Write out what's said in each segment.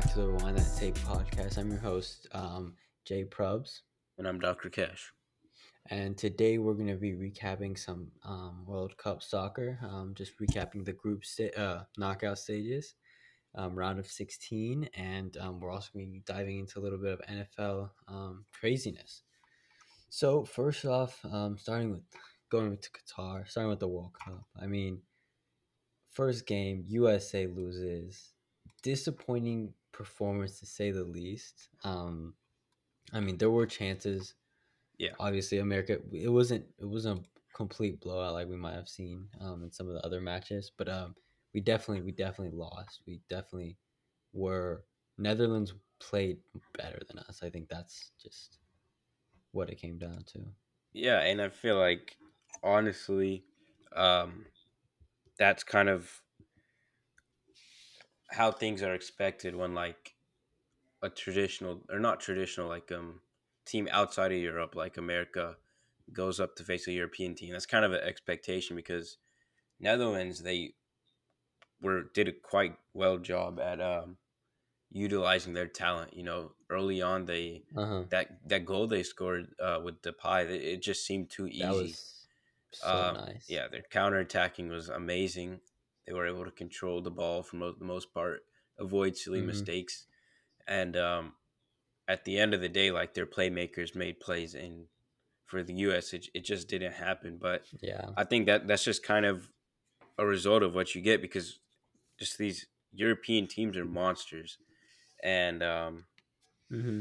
back to the Rewind That Tape podcast. I'm your host, um, Jay Probs, And I'm Dr. Cash. and today we're going to be recapping some um, World Cup soccer. Um, just recapping the group sta- uh, knockout stages, um, round of 16, and um, we're also going to be diving into a little bit of NFL um, craziness. So first off, um, starting with going to Qatar, starting with the World Cup. I mean, first game, USA loses. Disappointing performance to say the least. Um, I mean, there were chances. Yeah. Obviously, America. It wasn't. It wasn't a complete blowout like we might have seen um, in some of the other matches, but um, we definitely, we definitely lost. We definitely were. Netherlands played better than us. I think that's just what it came down to. Yeah, and I feel like honestly, um, that's kind of how things are expected when like a traditional or not traditional like um team outside of Europe like America goes up to face a European team. That's kind of an expectation because Netherlands they were did a quite well job at um utilizing their talent. You know, early on they Uh huh. that that goal they scored uh, with Depay, it, it just seemed too easy. That was so Um, nice. Yeah, their counterattacking was amazing. They were able to control the ball for the most part, avoid silly Mhm. mistakes, and um, at the end of the day, like their playmakers made plays, and for the U.S., it, it just didn't happen. But Yeah. I think that that's just kind of a result of what you get because just these European teams are monsters, and um, Mm-hmm.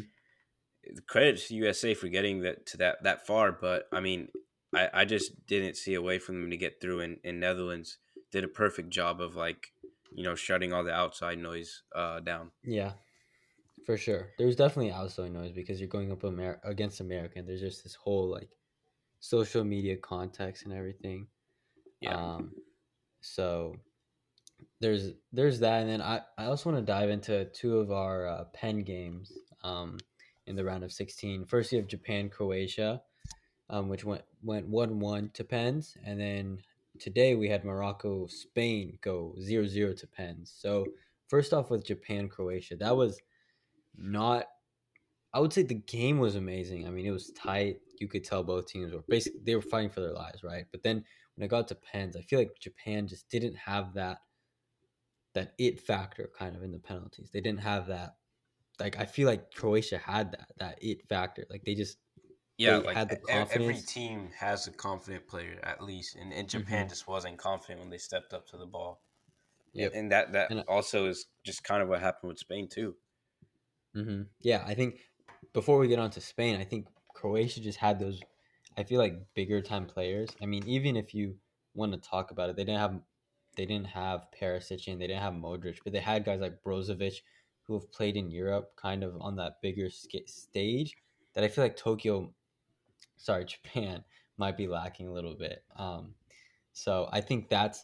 credit to USA for getting that to that that far, but I mean, I, I just didn't see a way for them to get through. And, and Netherlands did a perfect job of like, you know, shutting all the outside noise uh, down. Yeah, for sure. There's definitely outside noise because you're going up Amer- against America. And there's just this whole like social media context and everything. Yeah, Um, so there's there's that, and then I I also want to dive into two of our uh, pen games. Um, in the round of 16. First, you have Japan Croatia, um, which went went one one to pens, and then today we had Morocco Spain go 0-0 to pens. So first off with Japan Croatia, that was not. I would say the game was amazing. I mean, it was tight. You could tell both teams were basically they were fighting for their lives, right? But then when it got to pens, I feel like Japan just didn't have that that it factor kind of in the penalties. They didn't have that. Like I feel like Croatia had that that it factor. Like they just yeah. Like had the e- every team has a confident player at least, and, and Japan Mhm. just wasn't confident when they stepped up to the ball. Yep. And that that And- also is just kind of what happened with Spain too. hmm Yeah, I think before we get on to Spain, I think Croatia just had those. I feel like bigger time players. I mean, even if you want to talk about it, they didn't have they didn't have Perisic and they didn't have Modric, but they had guys like Brozovic who have played in Europe, kind of on that bigger stage. That I feel like Tokyo, sorry, Japan might be lacking a little bit. Um, so I think that's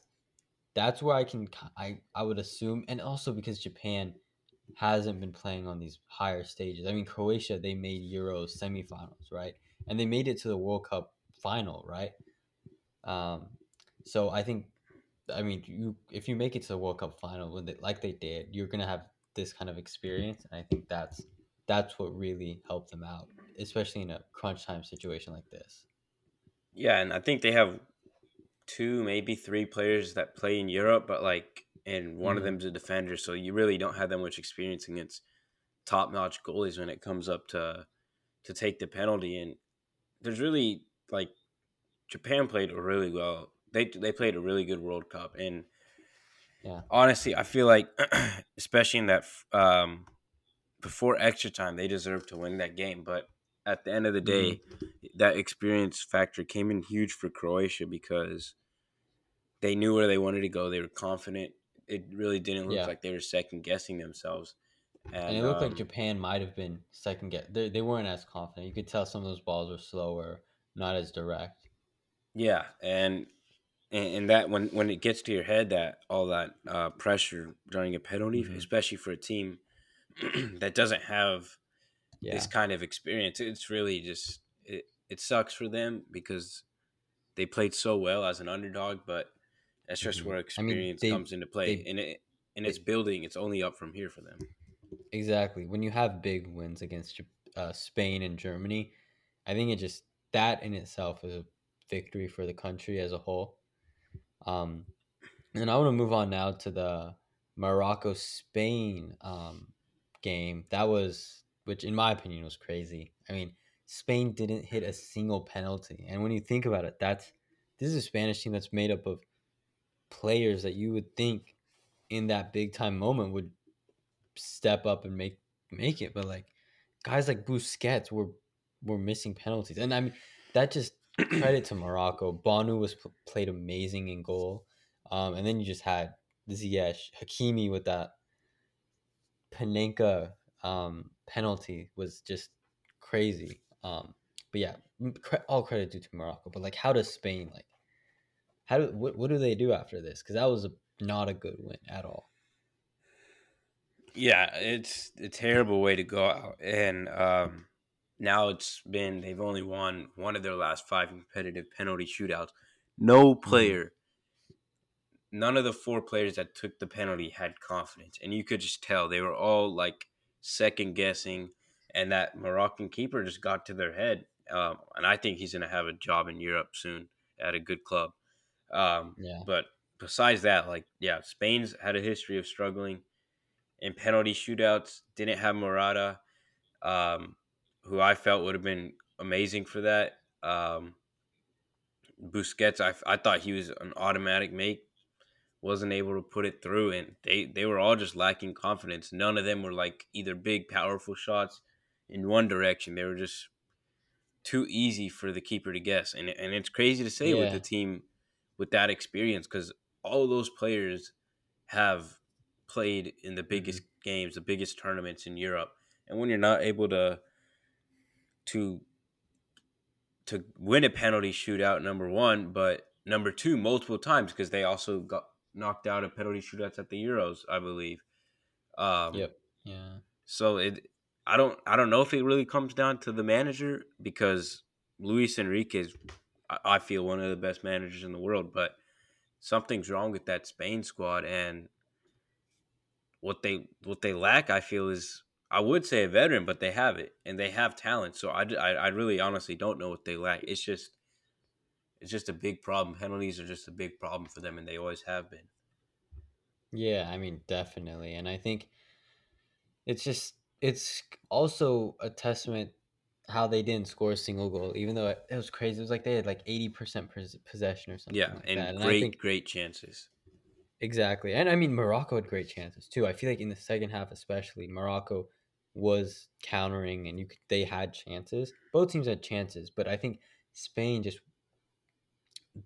that's where I can I I would assume, and also because Japan hasn't been playing on these higher stages. I mean, Croatia they made Euros semifinals, right? And they made it to the World Cup final, right? Um, so I think, I mean, you if you make it to the World Cup final when they, like they did, you're gonna have this kind of experience, and I think that's that's what really helped them out, especially in a crunch time situation like this. Yeah, and I think they have two, maybe three players that play in Europe, but like, and one of Mhm. them's a defender, so you really don't have that much experience against top-notch goalies when it comes up to to take the penalty. And there's really like Japan played really well. They they played a really good World Cup, and Yeah. honestly, I feel like, especially in that um, before extra time, they deserve to win that game. But at the end of the day, that experience factor came in huge for Croatia because they knew where they wanted to go. They were confident. It really didn't look Yeah. like they were second guessing themselves. And, And it looked um, like Japan might have been second get. They, they weren't as confident. You could tell some of those balls were slower, not as direct. Yeah, and and, that when when it gets to your head that all that uh, pressure during a penalty, Mhm. especially for a team that doesn't have Yeah. this kind of experience, it's really just it, it sucks for them because they played so well as an underdog, but that's just Mhm. where I mean, experience they- comes into play, they- and it and it's building. It's only up from here for them. exactly. When you have big wins against uh, Spain and Germany, I think it just that in itself is a victory for the country as a whole. Um, and I want to move on now to the Morocco Spain um, game. That was, which in my opinion was crazy. I mean, Spain didn't hit a single penalty, and when you think about it, that's this is a Spanish team that's made up of players that you would think in that big time moment would step up and make make it, but like guys like Busquets were were missing penalties, and I mean that just credit to Morocco. Bounou was played amazing in goal, um, and then you just had Ziyech, Hakimi with that Panenka um, penalty was just crazy. Um, but yeah, all credit due to Morocco. But like, how does Spain like? How do what, what do they do after this? Because that was a, not a good win at all. Yeah, it's a terrible way to go out, and um, now it's been they've only won one of their last five competitive penalty shootouts. No mm-hmm. player, mm-hmm. none of the four players that took the penalty had confidence, and you could just tell they were all like second guessing, and that Moroccan keeper just got to their head. Um, and I think he's going to have a job in Europe soon at a good club. Um, yeah. But besides that, like, yeah, Spain's had a history of struggling in penalty shootouts. Didn't have Morata, um, who I felt would have been amazing for that. Um, Busquets, I, I thought he was an automatic make. Wasn't able to put it through, and they they were all just lacking confidence. None of them were like either big, powerful shots in one direction. They were just too easy for the keeper to guess, and and it's crazy to say yeah. with the team with that experience because all those players have played in the biggest mm-hmm. games, the biggest tournaments in Europe. And when you're not able to to to win a penalty shootout, number one, but number two, multiple times because they also got knocked out of penalty shootouts at the Euros, I believe. Um, yep. Yeah. So it, I don't, I don't know if it really comes down to the manager because Luis Enrique is, I feel, one of the best managers in the world, but something's wrong with that Spain squad, and what they what they lack, I feel, is I would say a veteran, but they have it and they have talent. So I, I, I really honestly don't know what they lack. It's just it's just a big problem. Penalties are just a big problem for them, and they always have been. Yeah, I mean, definitely, and I think it's just it's also a testament how they didn't score a single goal, even though it, was crazy. It was like they had like eighty percent possession or something. Yeah, like and, and great, think, great chances. Exactly. And I mean, Morocco had great chances too. I feel like in the second half, especially, Morocco was countering and you could, they had chances. Both teams had chances, but I think Spain just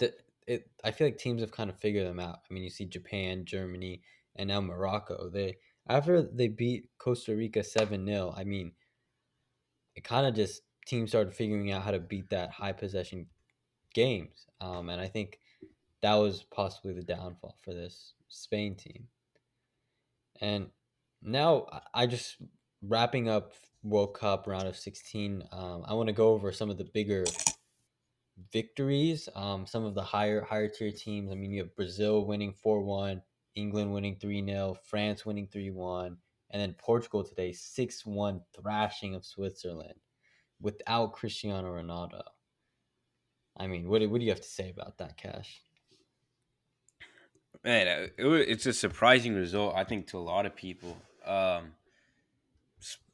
it I feel like teams have kind of figured them out. I mean, you see Japan, Germany, and now Morocco. They after they beat Costa Rica 7-0, I mean, it kind of just teams started figuring out how to beat that high possession games. Um, and I think that was possibly the downfall for this Spain team. And now I just wrapping up World Cup round of 16. Um, I want to go over some of the bigger victories, um, some of the higher higher tier teams. I mean, you have Brazil winning 4 1, England winning 3 0, France winning 3 1, and then Portugal today 6 1 thrashing of Switzerland without Cristiano Ronaldo. I mean, what, what do you have to say about that, Cash? man, uh, it, it's a surprising result, I think, to a lot of people. Um,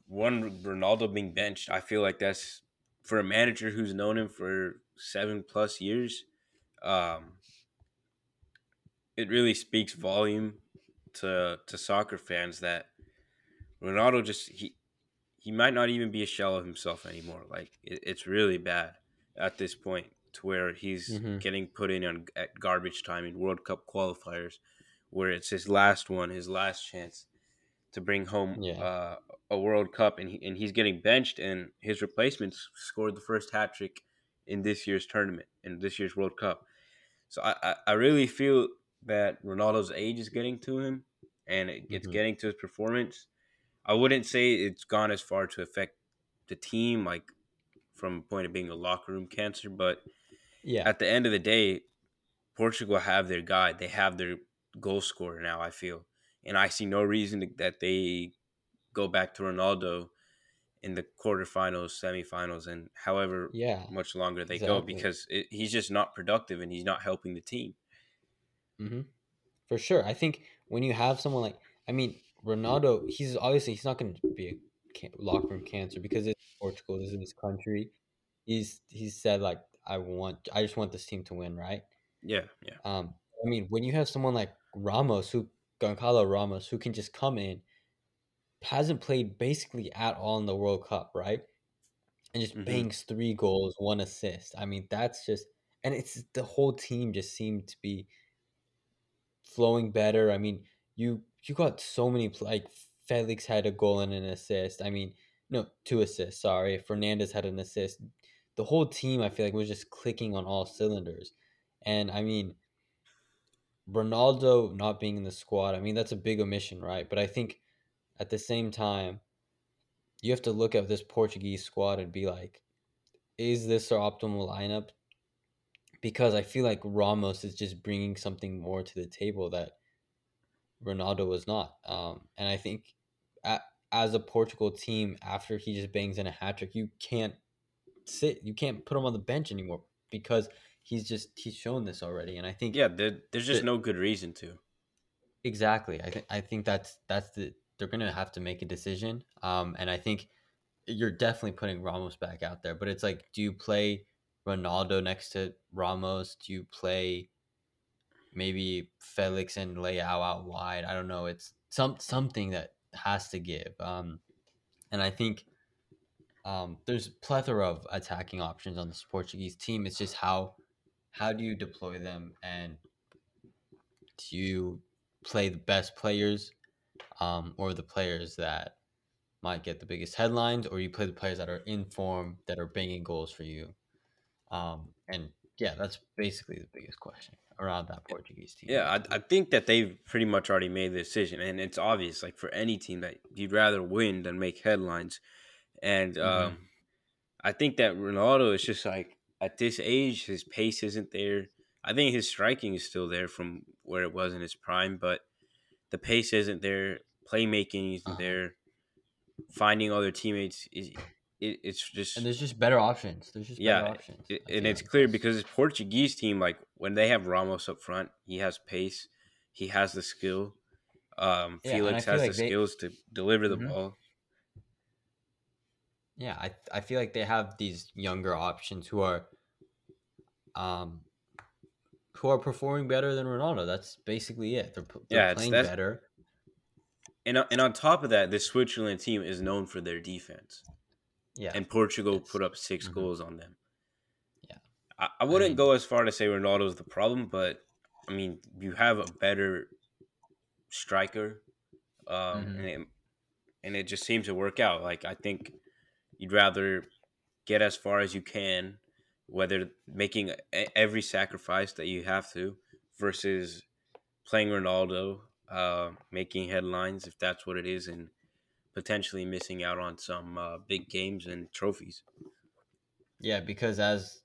one Ronaldo being benched, I feel like that's for a manager who's known him for seven plus years. Um, it really speaks volume to to soccer fans that Ronaldo just he he might not even be a shell of himself anymore. Like it, it's really bad at this point to where he's mm-hmm. getting put in on, at garbage time in World Cup qualifiers, where it's his last one, his last chance to bring home yeah. uh, a World Cup, and he, and he's getting benched, and his replacements scored the first hat trick in this year's tournament, in this year's World Cup. So I, I, I really feel that Ronaldo's age is getting to him, and it, it's mm-hmm. getting to his performance. I wouldn't say it's gone as far to affect the team, like from a point of being a locker room cancer, but yeah. At the end of the day, Portugal have their guy. They have their goal scorer now. I feel, and I see no reason that they go back to Ronaldo in the quarterfinals, semifinals, and however Yeah, much longer they go because it, he's just not productive and he's not helping the team. hmm For sure. I think when you have someone like, I mean, Ronaldo, he's obviously he's not going to be a can- locker room cancer because it's Portugal. This is his country. He's he's said like, I want, I just want this team to win, right? Yeah, yeah, Um, I mean, when you have someone like Ramos, who Goncalo Ramos, who can just come in, hasn't played basically at all in the World Cup, right? And just hmm bangs three goals, one assist. I mean, that's just, and it's the whole team just seemed to be flowing better. I mean, you you got so many like Felix had a goal and an assist. I mean, no, two assists. Sorry, Fernandez had an assist. The whole team, I feel like, was just clicking on all cylinders. And I mean, Ronaldo not being in the squad, I mean, that's a big omission, right? But I think at the same time, you have to look at this Portuguese squad and be like, is this our optimal lineup? Because I feel like Ramos is just bringing something more to the table that Ronaldo was not. Um, and I think a as a Portugal team, after he just bangs in a hat trick, you can't sit, you can't put him on the bench anymore because he's just he's shown this already. And I think yeah. There, there's just that no good reason to. exactly, I think I think that's that's the they're gonna have to make a decision. Um, and I think you're definitely putting Ramos back out there, but it's like, do you play Ronaldo next to Ramos? Do you play maybe Felix and Leao out wide. I don't know. It's some something that has to give. Um, and I think um, there's plethora of attacking options on this Portuguese team. It's just how how do you deploy them and do you play the best players um, or the players that might get the biggest headlines, or you play the players that are in form that are banging goals for you. Um, and yeah, that's basically the biggest question around that Portuguese team. Yeah, I, I think that they've pretty much already made the decision, and it's obvious. Like for any team that you'd rather win than make headlines, and hmm um, I think that Ronaldo is just like at this age, his pace isn't there. I think his striking is still there from where it was in his prime, but the pace isn't there. Playmaking isn't Uh-huh. there. Finding other teammates is it, it's just And there's just better options. There's just better yeah, options. it, and it's clear because this Portuguese team, like when they have Ramos up front, he has pace, he has the skill. Um, yeah, Felix has the they. skills to deliver the Mhm. ball. Yeah, I I feel like they have these younger options who are, um, who are performing better than Ronaldo. That's basically it. They're they're Yeah, playing better. and on- and on top of that, this Switzerland team is known for their defense, Yeah, and Portugal it's. put up 6 mhm, goals on them. Yeah, I, I I wouldn't mean, go as far to say Ronaldo's the problem, but I mean you have a better striker, um, hmm and it, and it just seems to work out. Like I think you'd rather get as far as you can, whether making every sacrifice that you have to, versus playing Ronaldo, uh, making headlines if that's what it is, and potentially missing out on some uh, big games and trophies. yeah, because as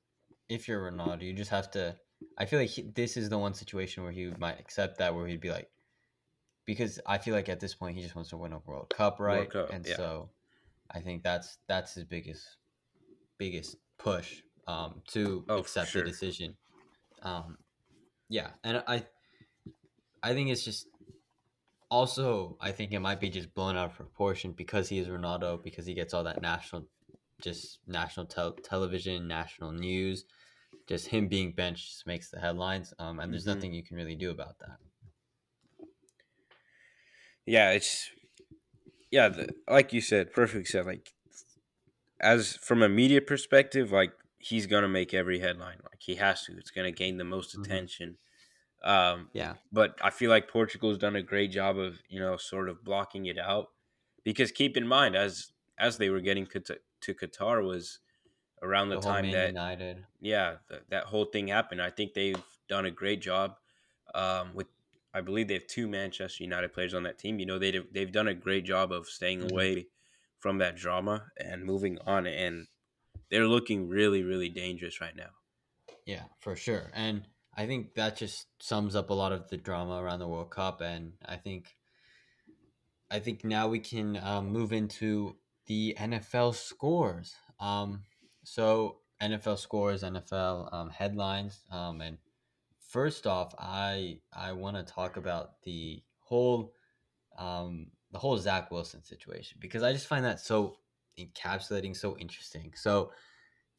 if you're Ronaldo, you just have to. I feel like he, this is the one situation where he might accept that, where he'd be like, because I feel like at this point he just wants to win a World Cup, World right? Cup, And yeah. so, I think that's that's his biggest biggest push um, to Oh, accept sure. the decision. Um, yeah, and I I think it's just also I think it might be just blown out of proportion because he is Ronaldo because he gets all that national just national tel- television, national news. Just him being benched just makes the headlines, um, and there's hmm nothing you can really do about that. Yeah, it's yeah, the, like you said, perfect said. Like as from a media perspective, like he's gonna make every headline. Like he has to. It's gonna gain the most hmm attention. Um, Yeah, but I feel like Portugal's done a great job of you know sort of blocking it out because keep in mind as as they were getting to Qatar was around the the time that United. yeah th- that whole thing happened. I think they've done a great job um, with. I believe they have two Manchester United players on that team. You know they've they've done a great job of staying hmm away from that drama and moving on, and they're looking really really dangerous right now. Yeah, for sure. And I think that just sums up a lot of the drama around the World Cup. And I think I think now we can um, move into the NFL scores. Um, so NFL scores, NFL um, headlines, um, and first off, I I want to talk about the whole um, the whole Zach Wilson situation because I just find that so encapsulating, so interesting. So,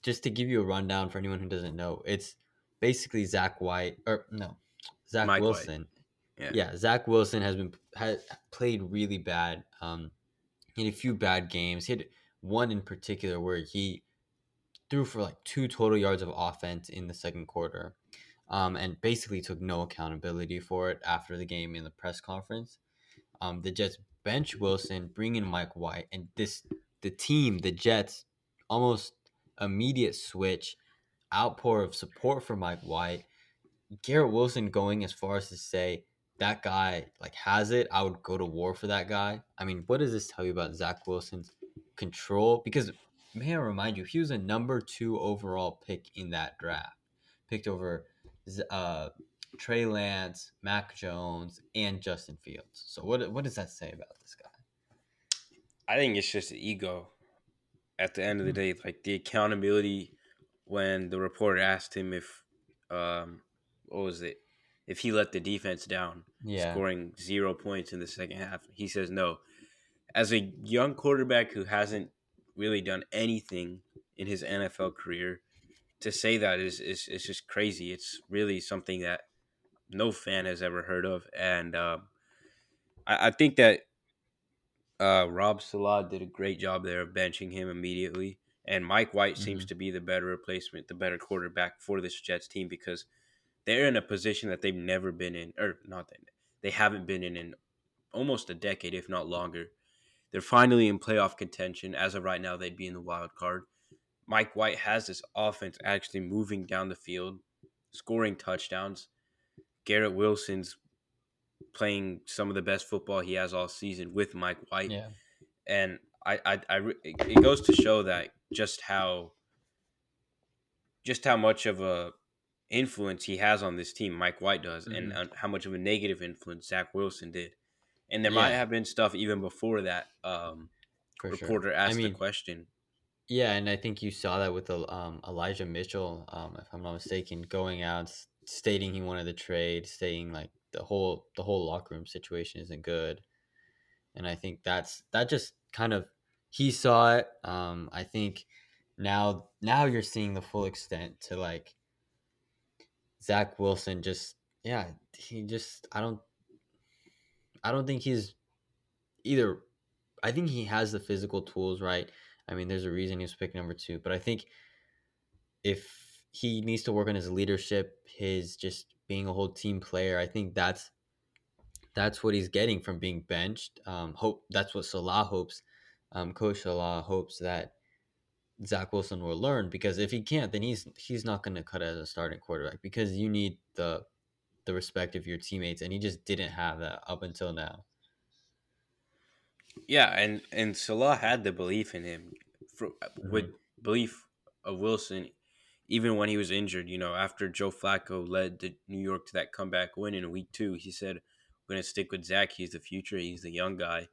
just to give you a rundown for anyone who doesn't know, it's basically Zach White or no, Zach Mike. Wilson. Yeah. Yeah. Zach Wilson has been had played really bad. Um, he had a few bad games. He had one in particular where he threw for like two total yards of offense in the second quarter, um, and basically took no accountability for it after the game in the press conference. Um, the Jets bench Wilson, bring in Mike White, and this the team, the Jets, almost immediate switch, outpour of support for Mike White. Garrett Wilson going as far as to say that guy like has it. I would go to war for that guy. I mean, what does this tell you about Zach Wilson's control? Because may I remind you, he was a number two overall pick in that draft, picked over uh, Trey Lance, Mac Jones, and Justin Fields. So what what does that say about this guy? I think it's just ego. At the end of the day, like the accountability when the reporter asked him if um what was it? If he let the defense down, Yeah. scoring zero points in the second half. He says no. As a young quarterback who hasn't really done anything in his NFL career, to say that is is, is just crazy. It's really something that no fan has ever heard of, and um, I, I think that uh, Rob Saleh did a great job there of benching him immediately, and Mike White seems Mhm. to be the better replacement, the better quarterback for this Jets team because they're in a position that they've never been in, or not that they haven't been in in almost a decade, if not longer. They're finally in playoff contention. As of right now, they'd be in the wild card. Mike White has this offense actually moving down the field, scoring touchdowns. Garrett Wilson's playing some of the best football he has all season with Mike White Yeah. and I, I, I it goes to show that just how, just how much of a influence he has on this team, Mike White does, and Mhm. uh, how much of a negative influence Zach Wilson did. And there might have been stuff even before that. Um, For sure. reporter asked I mean, the question. Yeah, and I think you saw that with um, Elijah Mitchell, um, if I'm not mistaken, going out stating he wanted the trade, saying like the whole the whole locker room situation isn't good, and I think that's that just kind of he saw it. Um, I think now now you're seeing the full extent to like Zach Wilson. Just yeah, he just I don't I don't think he's either. I think he has the physical tools, right? I mean, there's a reason he was picked number two, but I think if he needs to work on his leadership, his just being a whole team player, I think that's that's what he's getting from being benched. Um, hope that's what Saleh hopes. Um, Coach Saleh hopes that Zach Wilson will learn because if he can't, then he's he's not going to cut as a starting quarterback because you need the the respect of your teammates, and he just didn't have that up until now. Yeah, and and Saleh had the belief in him, for, Mm-hmm. with belief of Wilson, even when he was injured. You know, after Joe Flacco led the New York to that comeback win in Week Two, he said, "We're gonna stick with Zach. He's the future. He's the young guy."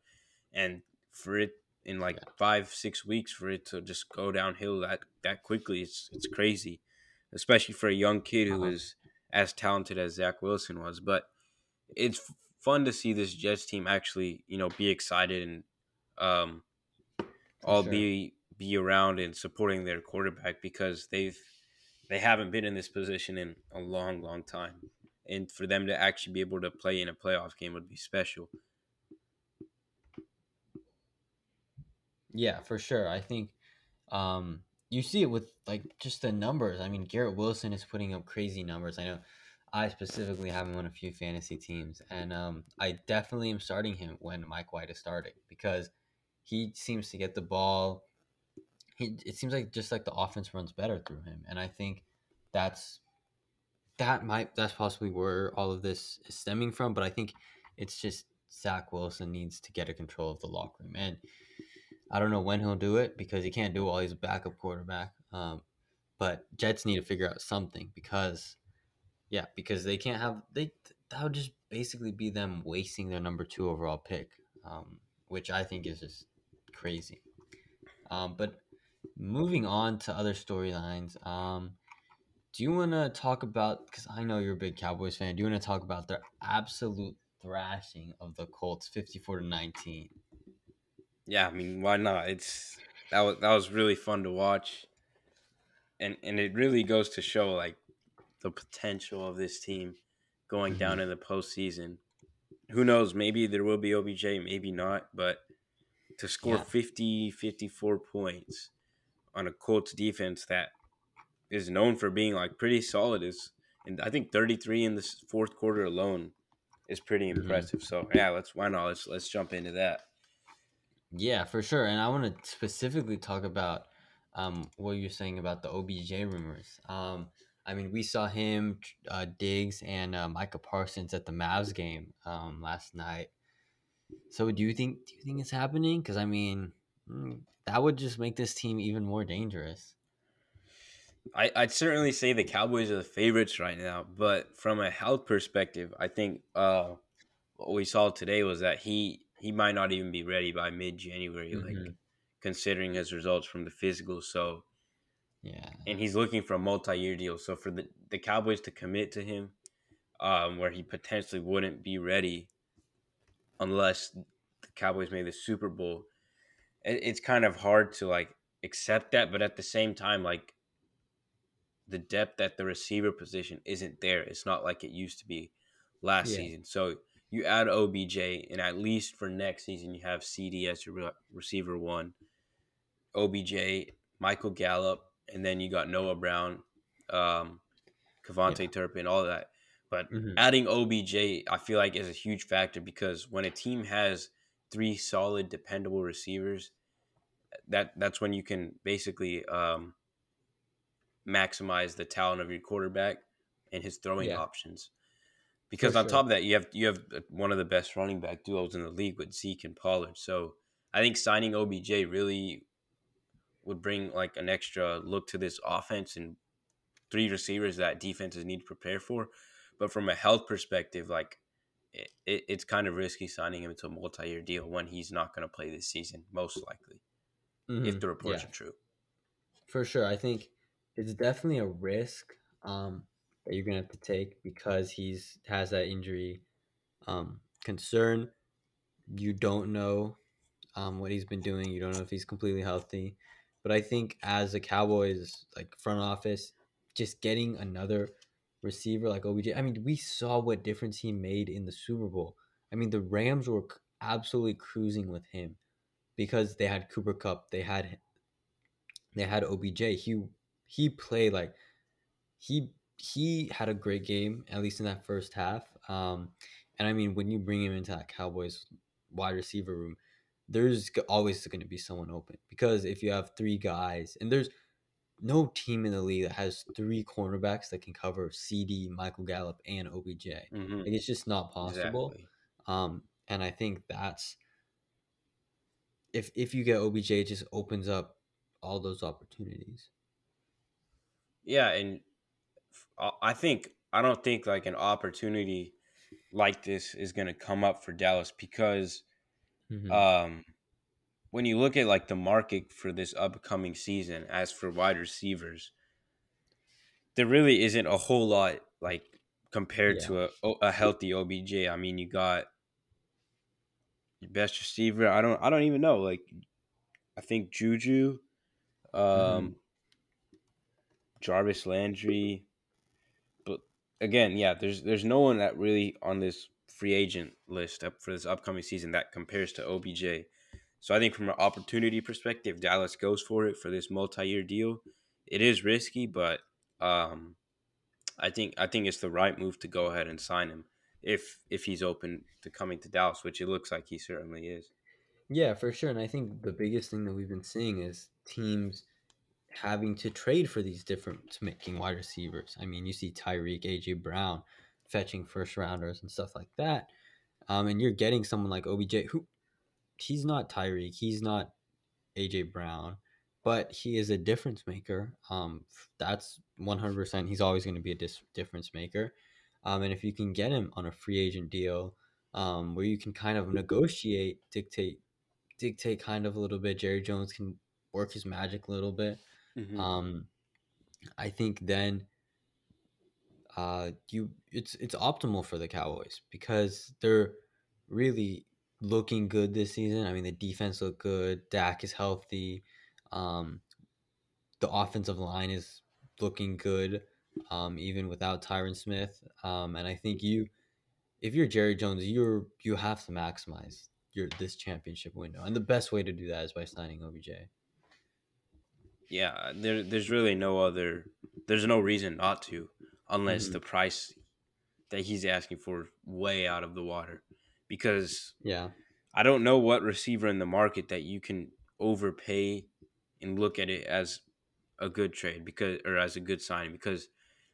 And for it in like five six weeks for it to just go downhill that that quickly, it's it's crazy, especially for a young kid who is Uh-huh. as talented as Zach Wilson was. But it's fun to see this Jets team actually, you know, be excited and um, all sure. be be around and supporting their quarterback because they've they haven't been in this position in a long, long time, and for them to actually be able to play in a playoff game would be special. Yeah, for sure. I think um, you see it with like just the numbers. I mean, Garrett Wilson is putting up crazy numbers. I know I specifically have him on a few fantasy teams, and um, I definitely am starting him when Mike White is starting because he seems to get the ball. He, it seems like just like the offense runs better through him, and I think that's that might that's possibly where all of this is stemming from. But I think it's just Zach Wilson needs to get a control of the locker room, and I don't know when he'll do it because he can't do it while he's a backup quarterback. Um, but Jets need to figure out something because, yeah, because they can't have they that would just basically be them wasting their number two overall pick. Um, which I think is just crazy. Um, but moving on to other storylines, um, do you want to talk about? Because I know you're a big Cowboys fan. Do you want to talk about their absolute thrashing of the Colts, fifty-four to nineteen? Yeah, I mean, why not? It's that was that was really fun to watch, and and it really goes to show like the potential of this team going down in the postseason. Who knows? Maybe there will be OBJ, maybe not. But to score Yeah. 50, 54 points on a Colts defense that is known for being like pretty solid is, and I think 33 in the s- fourth quarter alone is pretty Mhm. impressive. So yeah, let's why not? Let's let's jump into that. Yeah, for sure. And I want to specifically talk about um, what you're saying about the OBJ rumors. Um, I mean, we saw him, uh, Diggs, and uh, Micah Parsons at the Mavs game um, last night. So, do you think do you think it's happening? Because I mean, mm, that would just make this team even more dangerous. I, I'd certainly say the Cowboys are the favorites right now, but from a health perspective, I think uh, what we saw today was that he he might not even be ready by mid January, like Mhm. considering his results from the physical. So, Yeah, and he's looking for a multi year deal. So for the the Cowboys to commit to him, um, where he potentially wouldn't be ready unless the Cowboys made the Super Bowl, it's kind of hard to like accept that. But at the same time, like the depth at the receiver position isn't there. It's not like it used to be last Yeah. season. So you add OBJ, and at least for next season, you have CD as your re- receiver one, OBJ, Michael Gallup, and then you got Noah Brown, um, KaVontae Yeah. Turpin, all that. But Mhm. adding OBJ, I feel like is a huge factor because when a team has three solid, dependable receivers, that that's when you can basically um, maximize the talent of your quarterback and his throwing Yeah. options. Because For on sure. top of that, you have you have one of the best running back duos in the league with Zeke and Pollard. So I think signing OBJ really would bring like an extra look to this offense and three receivers that defenses need to prepare for. But from a health perspective, like it, it, it's kind of risky signing him to a multi-year deal when he's not going to play this season, most likely, if Mhm. the reports Yeah. are true. For sure. I think it's definitely a risk um, that you're gonna have to take because he's has that injury um, concern. You don't know um, what he's been doing. You don't know if he's completely healthy. But I think as a Cowboys like front office, just getting another receiver like OBJ. I mean, we saw what difference he made in the Super Bowl. I mean, the Rams were absolutely cruising with him because they had Cooper Kupp, they had they had OBJ. He he played like he he had a great game at least in that first half. Um, and I mean, when you bring him into that Cowboys wide receiver room, there's always going to be someone open because if you have three guys and there's no team in the league that has three cornerbacks that can cover CD, Michael Gallup, and OBJ. Mm-hmm. Like it's just not possible. Exactly. Um, and I think that's if if you get OBJ, it just opens up all those opportunities. Yeah, and I think I don't think like an opportunity like this is going to come up for Dallas because Mhm. um, when you look at like the market for this upcoming season, as for wide receivers, there really isn't a whole lot like compared Yeah. to a a healthy OBJ. I mean, you got your best receiver. I don't I don't even know. Like, I think Juju, um, Mm-hmm. Jarvis Landry, but again, yeah, there's there's no one that really on this free agent list up for this upcoming season that compares to OBJ. So I think from an opportunity perspective, Dallas goes for it for this multi-year deal. It is risky, but um, I think I think it's the right move to go ahead and sign him if if he's open to coming to Dallas, which it looks like he certainly is. Yeah, for sure. And I think the biggest thing that we've been seeing is teams having to trade for these different making wide receivers. I mean, you see Tyreek, AJ Brown fetching first rounders and stuff like that. Um, and you're getting someone like OBJ who he's not Tyreek, he's not AJ Brown, but he is a difference maker. Um, that's 100%. He's always going to be a dis- difference maker. Um, and if you can get him on a free agent deal, um, where you can kind of negotiate, dictate dictate kind of a little bit. Jerry Jones can work his magic a little bit. Mhm. Um, I think then uh, you it's it's optimal for the Cowboys because they're really looking good this season. I mean, the defense looked good. Dak is healthy. Um, the offensive line is looking good, um, even without Tyron Smith. Um, and I think you, if you're Jerry Jones, you're you have to maximize your this championship window, and the best way to do that is by signing OBJ. yeah, there, there's really no other. There's no reason not to, unless Mhm. the price that he's asking for is way out of the water. Because Yeah. I don't know what receiver in the market that you can overpay and look at it as a good trade because or as a good sign because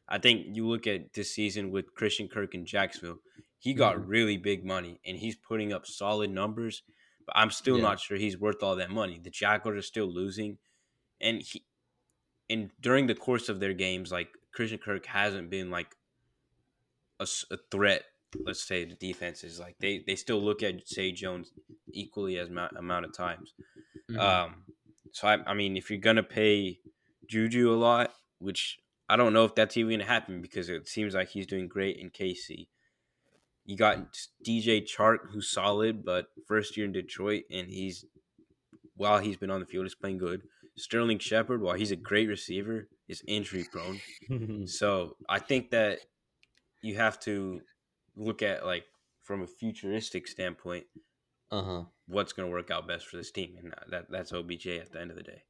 I think you look at this season with Christian Kirk in Jacksonville, he got Mhm. really big money and he's putting up solid numbers, but I'm still Yeah. not sure he's worth all that money. The Jaguars are still losing and he and during the course of their games like Christian Kirk hasn't been like a threat let's say the defenses like they they still look at Zay Jones equally as amount, amount of times. Mhm. Um, so I, I mean, if you're gonna pay Juju a lot, which I don't know if that's even gonna happen because it seems like he's doing great in KC. You got DJ Chark, who's solid, but first year in Detroit, and he's while he's been on the field, he's playing good. Sterling Shepard, while he's a great receiver, is injury prone. So I think that you have to look at like from a futuristic standpoint, uh huh. what's going to work out best for this team, and that that's OBJ at the end of the day.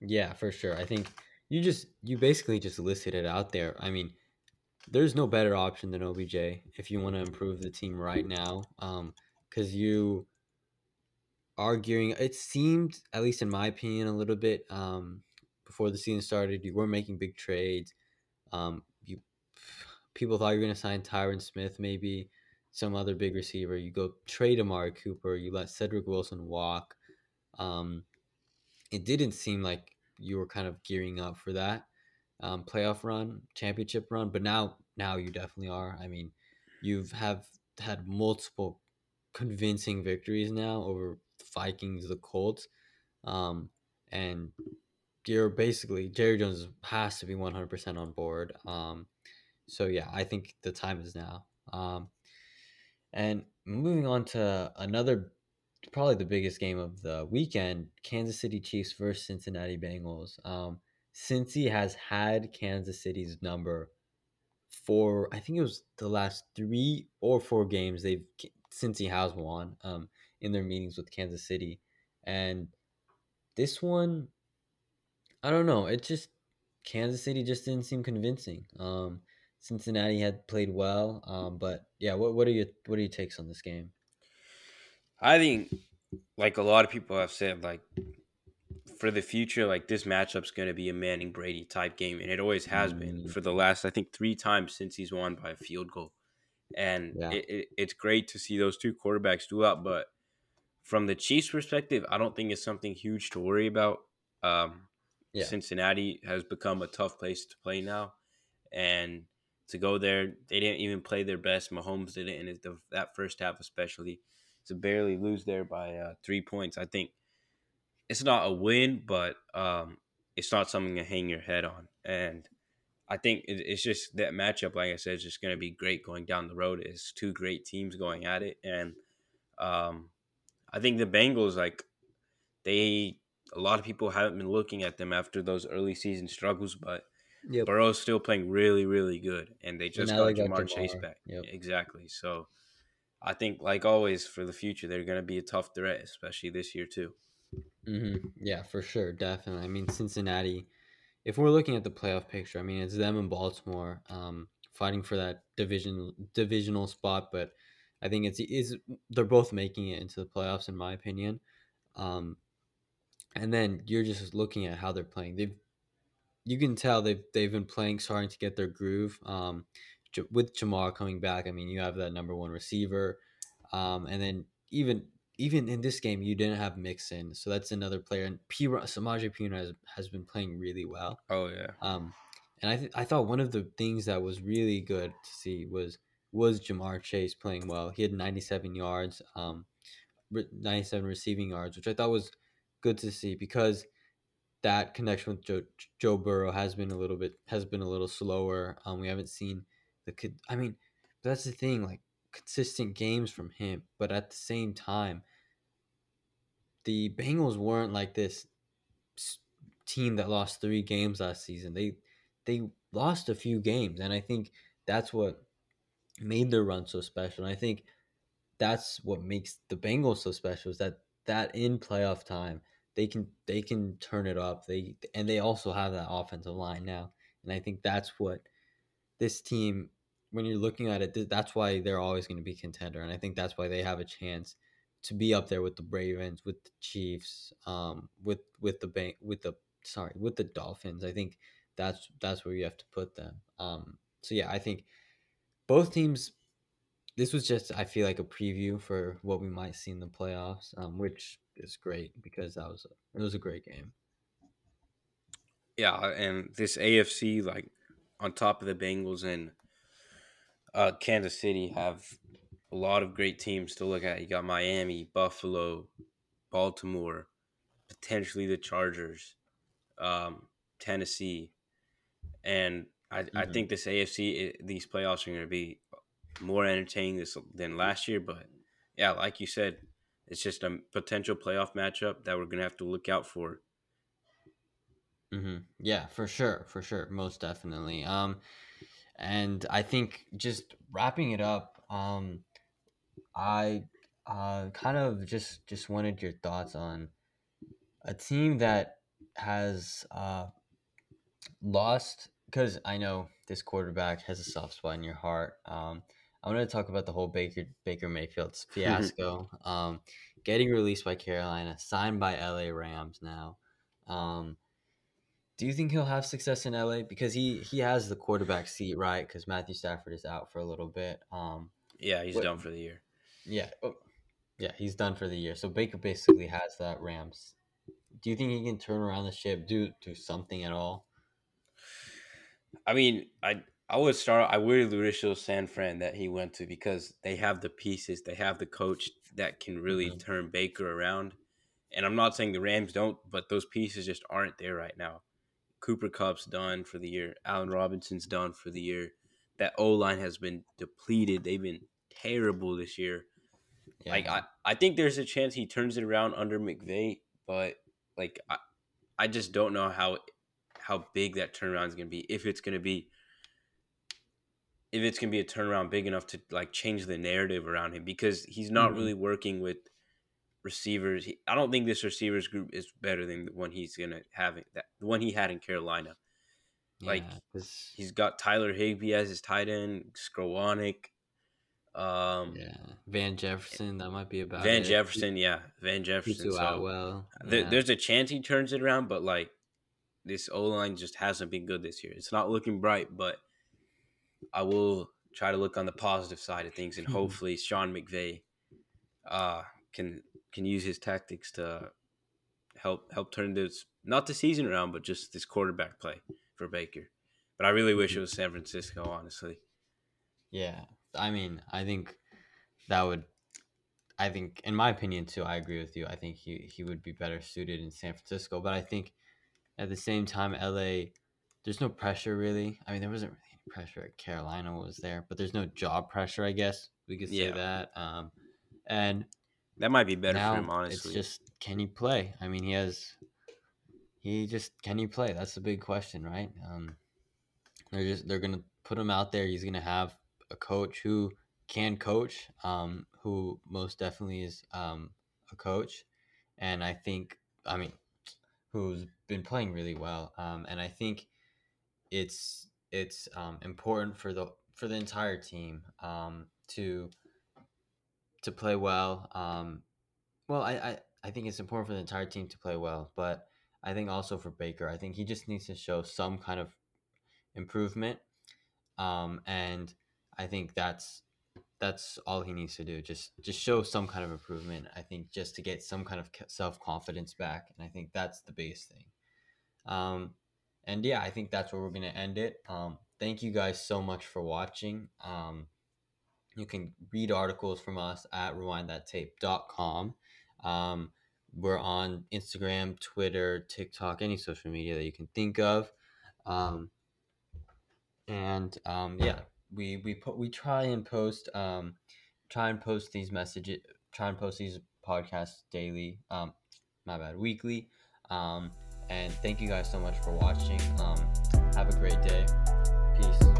Yeah, for sure. I think you just you basically just listed it out there. I mean, there's no better option than OBJ if you want to improve the team right now. Um, because you are gearing. It seemed, at least in my opinion, a little bit. Um, before the season started, you were making big trades. Um, people thought you were gonna sign Tyron Smith, maybe some other big receiver. You go trade Amari Cooper. You let Cedric Wilson walk. Um, it didn't seem like you were kind of gearing up for that um, playoff run, championship run. But now, now you definitely are. I mean, you've have had multiple convincing victories now over the Vikings, the Colts, um, and you're basically Jerry Jones has to be 100% on board. Um, so yeah, I think the time is now. Um, and moving on to another, probably the biggest game of the weekend: Kansas City Chiefs versus Cincinnati Bengals. Um, Cincy has had Kansas City's number for I think it was the last three or four games they've Cincy has won um, in their meetings with Kansas City, and this one, I don't know. It just Kansas City just didn't seem convincing. Um, Cincinnati had played well, um, but yeah, what what are your what are your takes on this game? I think, like a lot of people have said, like for the future, like this matchup's going to be a Manning Brady type game, and it always has been Mm. for the last, I think, three times since he's won by a field goal. And Yeah. it, it, it's great to see those two quarterbacks do out, but from the Chiefs' perspective, I don't think it's something huge to worry about. Um, Yeah. Cincinnati has become a tough place to play now, and to go there, they didn't even play their best. Mahomes did it his, the, that first half, especially to barely lose there by uh, three points. I think it's not a win, but um, it's not something to hang your head on. And I think it, it's just that matchup, like I said, is just going to be great going down the road. It's two great teams going at it, and um, I think the Bengals, like they, a lot of people haven't been looking at them after those early season struggles, but Yep. Burrow's still playing really, really good, and they just now got, got Ja'Marr Chase back. Yep. Exactly. So I think, like always, for the future, they're going to be a tough threat, especially this year too. hmm Yeah, for sure, definitely. I mean, Cincinnati. If we're looking at the playoff picture, I mean, it's them and Baltimore um, fighting for that division divisional spot. But I think it's is they're both making it into the playoffs, in my opinion. Um, and then you're just looking at how they're playing. They've you can tell they've they've been playing, starting to get their groove. Um, J- with Ja'Marr coming back, I mean, you have that number one receiver, um, and then even even in this game, you didn't have Mixon, so that's another player. And P. Samaje Perine has has been playing really well. Oh yeah. Um, and I th- I thought one of the things that was really good to see was was Ja'Marr Chase playing well. He had 97 yards. Um, 97 receiving yards, which I thought was good to see because that connection with Joe, Joe Burrow has been a little bit has been a little slower. Um, we haven't seen the kid. I mean, that's the thing, like consistent games from him, but at the same time, the Bengals weren't like this team that lost three games last season. They they lost a few games, and I think that's what made their run so special. And I think that's what makes the Bengals so special is that that in playoff time they can they can turn it up. They and they also have that offensive line now, and I think that's what this team. When you're looking at it, that's why they're always going to be contender, and I think that's why they have a chance to be up there with the Ravens, with the Chiefs, um, with with the bank, with the sorry, with the Dolphins. I think that's that's where you have to put them. Um, so yeah, I think both teams. This was just I feel like a preview for what we might see in the playoffs, um, which is great because that was a, it was a great game. Yeah, and this AFC like on top of the Bengals and uh, Kansas City have a lot of great teams to look at. You got Miami, Buffalo, Baltimore, potentially the Chargers, um, Tennessee, and I, mm-hmm. I think this AFC these playoffs are going to be more entertaining this than last year. But yeah, like you said, it's just a potential playoff matchup that we're going to have to look out for. Mm-hmm. Yeah, for sure, for sure, most definitely. Um, and I think just wrapping it up, um, I uh kind of just just wanted your thoughts on a team that has uh lost because I know this quarterback has a soft spot in your heart. Um, I want to talk about the whole Baker Baker Mayfield's fiasco. um, getting released by Carolina, signed by LA Rams now. Um, do you think he'll have success in LA because he he has the quarterback seat right because Matthew Stafford is out for a little bit. Um, yeah, he's but, done for the year. Yeah, oh, yeah, he's done for the year. So Baker basically has that Rams. Do you think he can turn around the ship, do do something at all? I mean, I I would start. I would it San Fran that he went to because they have the pieces, they have the coach that can really mm-hmm. turn Baker around. And I'm not saying the Rams don't, but those pieces just aren't there right now. Cooper Kupp's done for the year. Allen Robinson's done for the year. That O line has been depleted. They've been terrible this year. Yeah. Like I, I think there's a chance he turns it around under McVay, but like I, I just don't know how how big that turnaround is going to be. If it's going to be, if it's going to be a turnaround big enough to like change the narrative around him, because he's not mm-hmm. really working with receivers. He, I don't think this receivers group is better than the one he's going to have that the one he had in Carolina. Like yeah, he's got Tyler Higbee as his tight end, Skowronek. Um, yeah, Van Jefferson. That might be about Van it. Jefferson. Yeah, Van Jefferson. So, out well. Yeah. there's a chance he turns it around, but like this O line just hasn't been good this year. It's not looking bright, but I will try to look on the positive side of things, and hmm. hopefully Sean McVay uh, can can use his tactics to help help turn this not the season around, but just this quarterback play for Baker. But I really wish it was San Francisco, honestly. Yeah, I mean, I think that would. I think, in my opinion, too, I agree with you. I think he, he would be better suited in San Francisco, but I think at the same time, LA, there's no pressure really. I mean, there wasn't really pressure at Carolina was there, but there's no job pressure, I guess we could say yeah. that. Um, and that might be better for him, honestly. It's just can he play? I mean, he has. He just can he play? That's the big question, right? Um, they're just they're gonna put him out there. He's gonna have a coach who can coach, um, who most definitely is um, a coach, and I think I mean who's been playing really well. Um, and I think it's it's um, important for the for the entire team um, to to play well. Um, well, I, I I think it's important for the entire team to play well, but I think also for Baker, I think he just needs to show some kind of improvement. Um, and I think that's that's all he needs to do. Just just show some kind of improvement. I think just to get some kind of self confidence back, and I think that's the base thing. Um, and yeah, I think that's where we're gonna end it. Um, thank you guys so much for watching. Um, you can read articles from us at rewindthattape.com. Um, we're on Instagram, Twitter, TikTok, any social media that you can think of. Um, and um, yeah, we we put we try and post um, try and post these messages, try and post these podcasts daily. Um, my bad, weekly. Um, and thank you guys so much for watching. Um, have a great day. Peace.